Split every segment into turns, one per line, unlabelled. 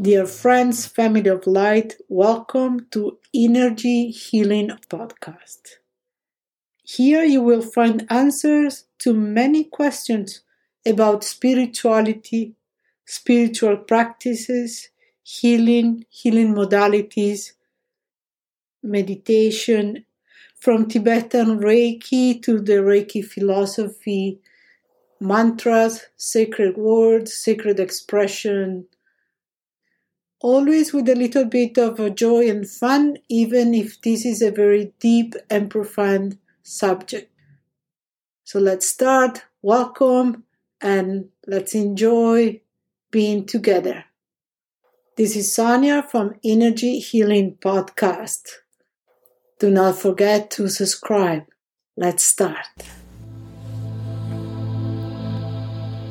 Dear friends, family of light, welcome to Energy Healing Podcast. Here you will find answers to many questions about spirituality, spiritual practices, healing, healing modalities, meditation, from Tibetan Reiki to the Reiki philosophy, mantras, sacred words, sacred expression, always with a little bit of joy and fun, even if this is a very deep and profound subject. So let's start. Welcome and let's enjoy being together. This is Sonia from Energy Healing Podcast. Do not forget to subscribe. Let's start.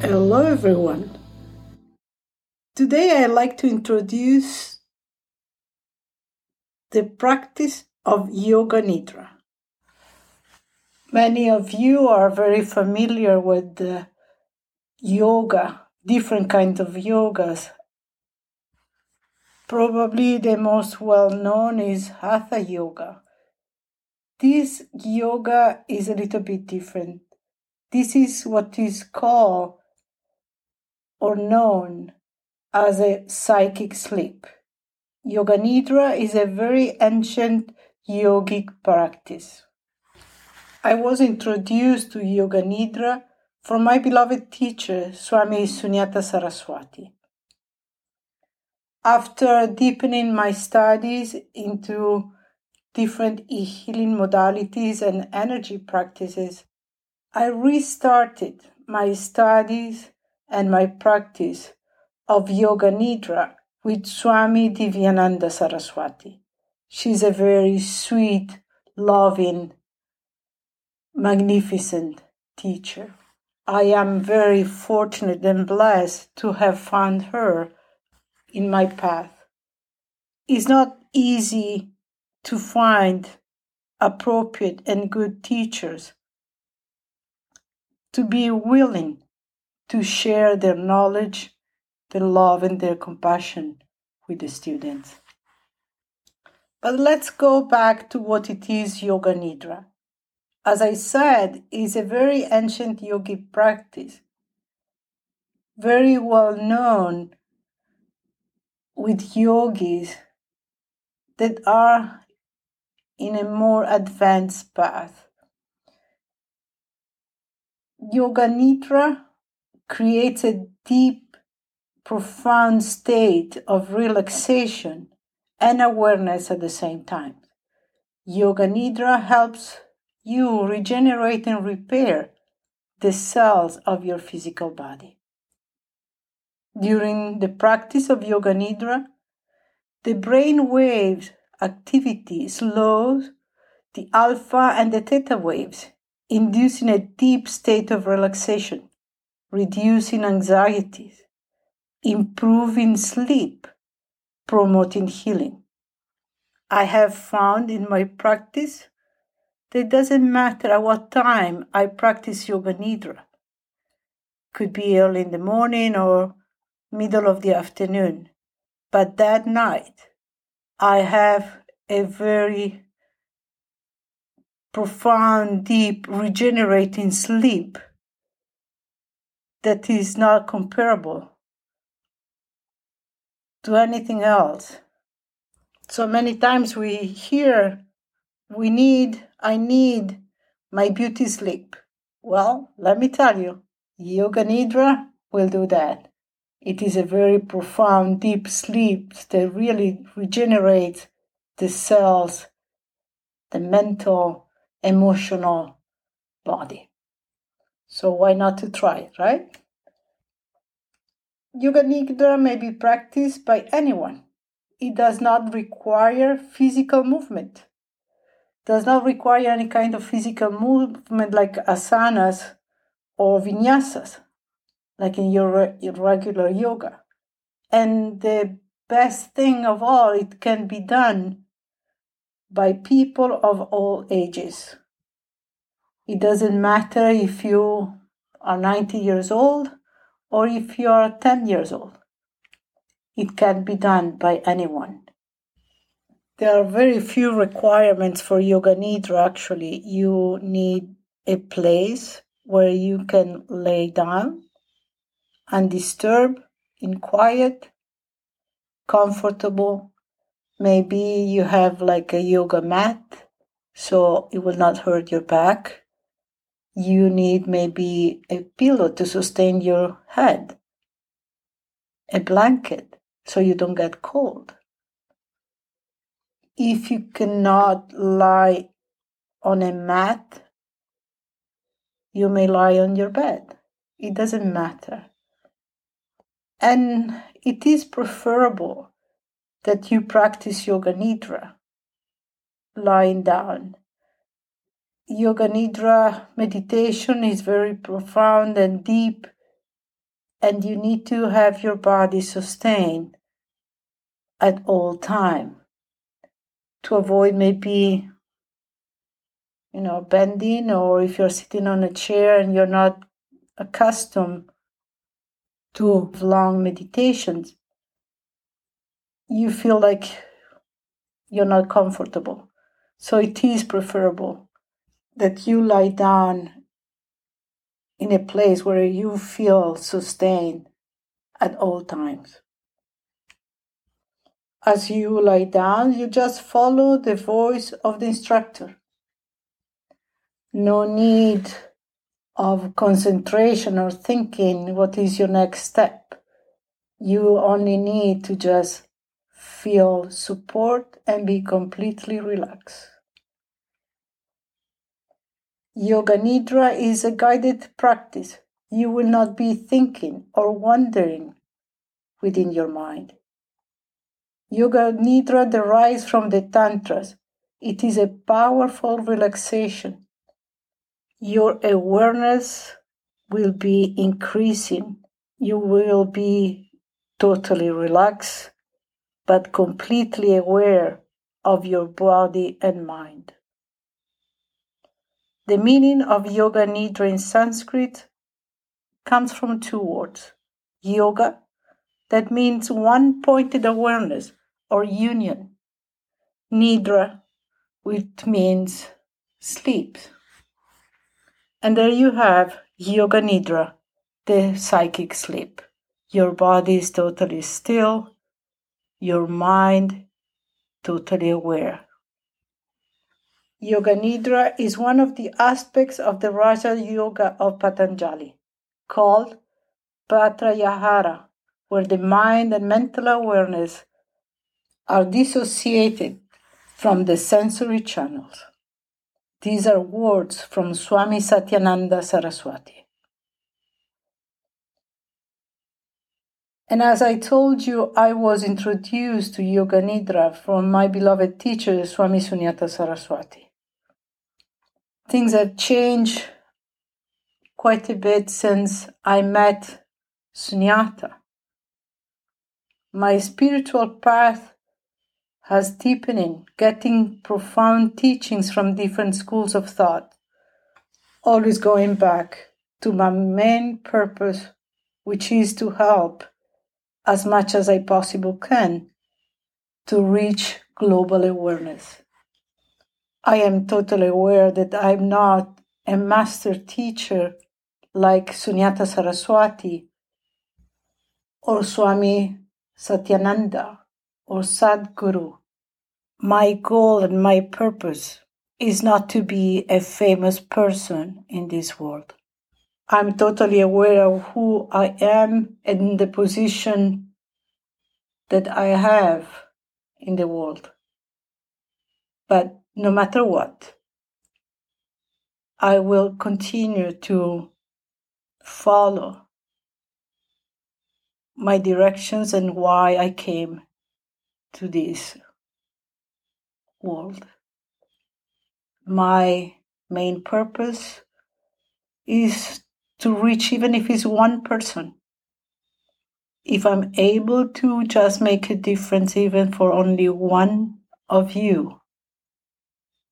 Hello, everyone. Today, I'd like to introduce the practice of Yoga Nidra. Many of you are very familiar with the yoga, different kinds of yogas. Probably the most well known is Hatha Yoga. This yoga is a little bit different. This is what is called or known as a psychic sleep. Yoga Nidra is a very ancient yogic practice. I was introduced to Yoga Nidra from my beloved teacher, Swami Sunyata Saraswati. After deepening my studies into different healing modalities and energy practices, I restarted my studies and my practice of Yoga Nidra with Swami Divyananda Saraswati. She's a very sweet, loving, magnificent teacher. I am very fortunate and blessed to have found her in my path. It's not easy to find appropriate and good teachers to be willing to share their knowledge their love and their compassion with the students. But let's go back to what it is Yoga Nidra. As I said, is a very ancient yogic practice, very well known with yogis that are in a more advanced path. Yoga Nidra creates a deep profound state of relaxation and awareness at the same time. Yoga Nidra helps you regenerate and repair the cells of your physical body. During the practice of Yoga Nidra, the brain waves activity slows the alpha and the theta waves, inducing a deep state of relaxation, reducing anxieties, improving sleep, promoting healing. I have found in my practice that it doesn't matter at what time I practice Yoga Nidra. Could be early in the morning or middle of the afternoon. But that night, I have a very profound, deep, regenerating sleep that is not comparable to anything else. So many times we hear, we need, I need my beauty sleep. Well, let me tell you, Yoga Nidra will do that. It is a very profound, deep sleep that really regenerates the cells, the mental, emotional body. So why not to try it, right? Yoga Nidra may be practiced by anyone. It does not require physical movement. Does not require any kind of physical movement like asanas or vinyasas, like in your, your regular yoga. And the best thing of all, it can be done by people of all ages. It doesn't matter if you are 90 years old or if you are 10 years old. It can be done by anyone. There are very few requirements for Yoga Nidra actually. You need a place where you can lay down undisturbed, in quiet, comfortable. Maybe you have like a yoga mat so it will not hurt your back. You need maybe a pillow to sustain your head, a blanket so you don't get cold. If you cannot lie on a mat, you may lie on your bed. It doesn't matter. And it is preferable that you practice Yoga Nidra lying down. Yoga Nidra meditation is very profound and deep, and you need to have your body sustained at all time to avoid maybe you know bending or if you're sitting on a chair and you're not accustomed to long meditations you feel like you're not comfortable. So it is preferable that you lie down in a place where you feel sustained at all times. As you lie down, you just follow the voice of the instructor. No need of concentration or thinking what is your next step. You only need to just feel support and be completely relaxed. Yoga Nidra is a guided practice. You will not be thinking or wondering within your mind. Yoga Nidra derives from the Tantras. It is a powerful relaxation. Your awareness will be increasing. You will be totally relaxed, but completely aware of your body and mind. The meaning of Yoga Nidra in Sanskrit comes from two words yoga, that means one pointed awareness or union, Nidra, which means sleep. And there you have Yoga Nidra, the psychic sleep. Your body is totally still, your mind totally aware. Yoga Nidra is one of the aspects of the Raja Yoga of Patanjali, called Pratyahara, where the mind and mental awareness are dissociated from the sensory channels. These are words from Swami Satyananda Saraswati. And as I told you, I was introduced to Yoga Nidra from my beloved teacher, Swami Sunyata Saraswati things have changed quite a bit since I met Sunyata. My spiritual path has deepening, getting profound teachings from different schools of thought, always going back to my main purpose, which is to help as much as I possibly can to reach global awareness. I am totally aware that I'm not a master teacher like Sunyata Saraswati or Swami Satyananda or Sadhguru. My goal and my purpose is not to be a famous person in this world. I'm totally aware of who I am and the position that I have in the world. But no matter what, I will continue to follow my directions and why I came to this world. My main purpose is to reach, even if it's one person. If I'm able to just make a difference, even for only one of you,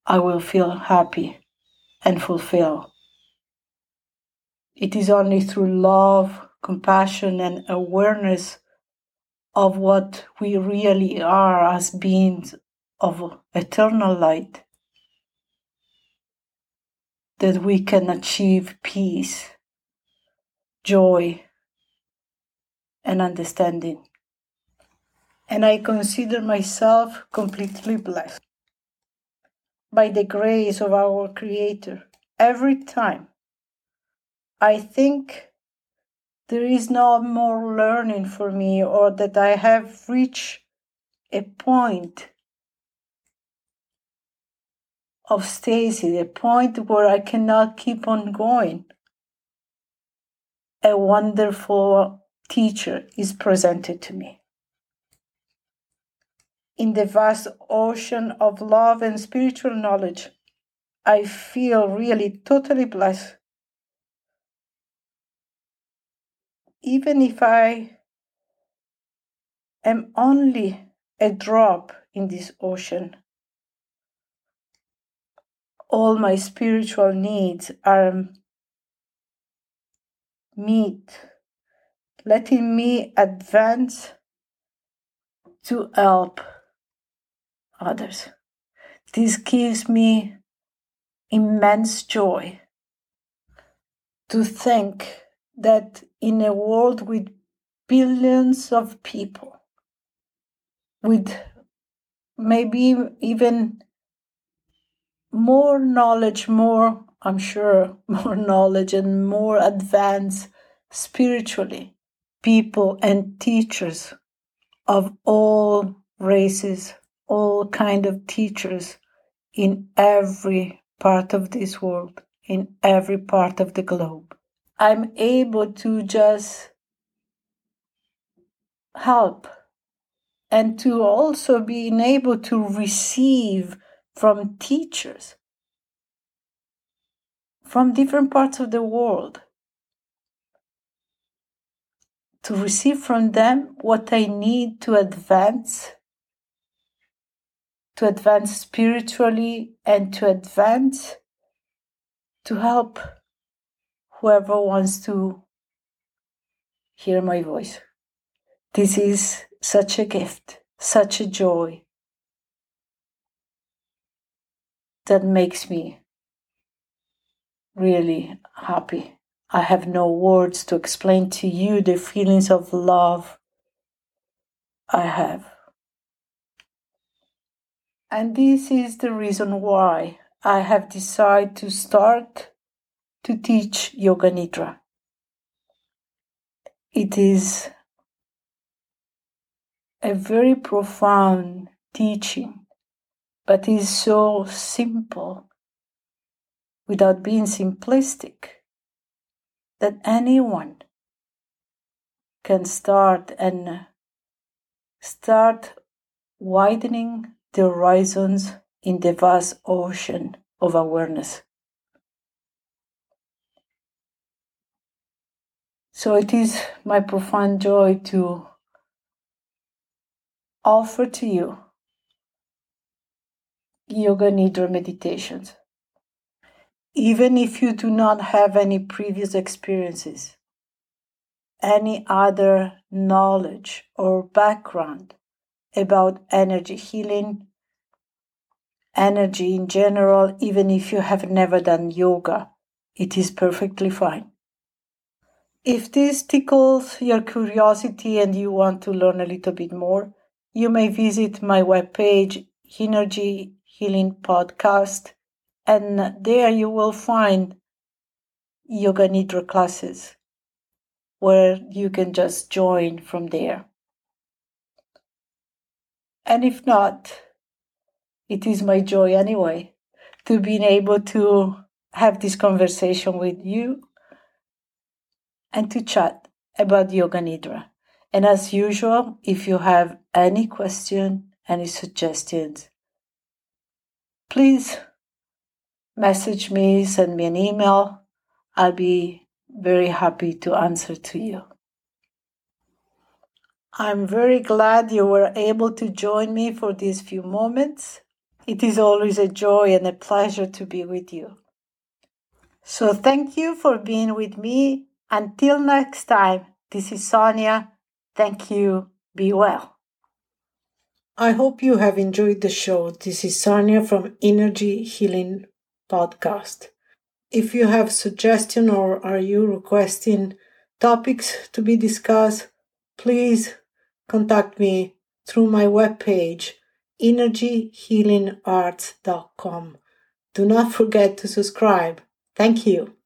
I will feel happy and fulfilled. It is only through love, compassion, and awareness of what we really are as beings of eternal light, that we can achieve peace, joy, and understanding. And I consider myself completely blessed by the grace of our Creator every time. I think there is no more learning for me, or that I have reached a point of stasis, a point where I cannot keep on going. A wonderful teacher is presented to me. In the vast ocean of love and spiritual knowledge, I feel really totally blessed. Even if I am only a drop in this ocean, all my spiritual needs are met, letting me advance to help others. This gives me immense joy to think that in a world with billions of people, with maybe even more knowledge, more, I'm sure, more knowledge and more advanced spiritually, people and teachers of all races, all kind of teachers in every part of this world, in every part of the globe. I'm able to just help and to also being able to receive from teachers from different parts of the world to receive from them what I need to advance, to advance spiritually and to advance to help whoever wants to hear my voice. This is such a gift, such a joy that makes me really happy. I have no words to explain to you the feelings of love I have. And this is the reason why I have decided to start to teach Yoga Nidra. It is a very profound teaching, but is so simple without being simplistic that anyone can start and start widening the horizons in the vast ocean of awareness. So it is my profound joy to offer to you Yoga Nidra meditations. Even if you do not have any previous experiences, any other knowledge or background about energy healing, energy in general, even if you have never done yoga, it is perfectly fine. If this tickles your curiosity and you want to learn a little bit more, you may visit my webpage, Energy Healing Podcast, and there you will find Yoga Nidra classes where you can just join from there. And if not, it is my joy anyway to being able to have this conversation with you and to chat about Yoga Nidra. And as usual, if you have any question, any suggestions, please message me, send me an email. I'll be very happy to answer to you. I'm very glad you were able to join me for these few moments. It is always a joy and a pleasure to be with you. So, thank you for being with me. Until next time, this is Sonia. Thank you. Be well. I hope you have enjoyed the show. This is Sonia from Energy Healing Podcast. If you have suggestion or are you requesting topics to be discussed, please contact me through my webpage energyhealingarts.com. Do not forget to subscribe. Thank you.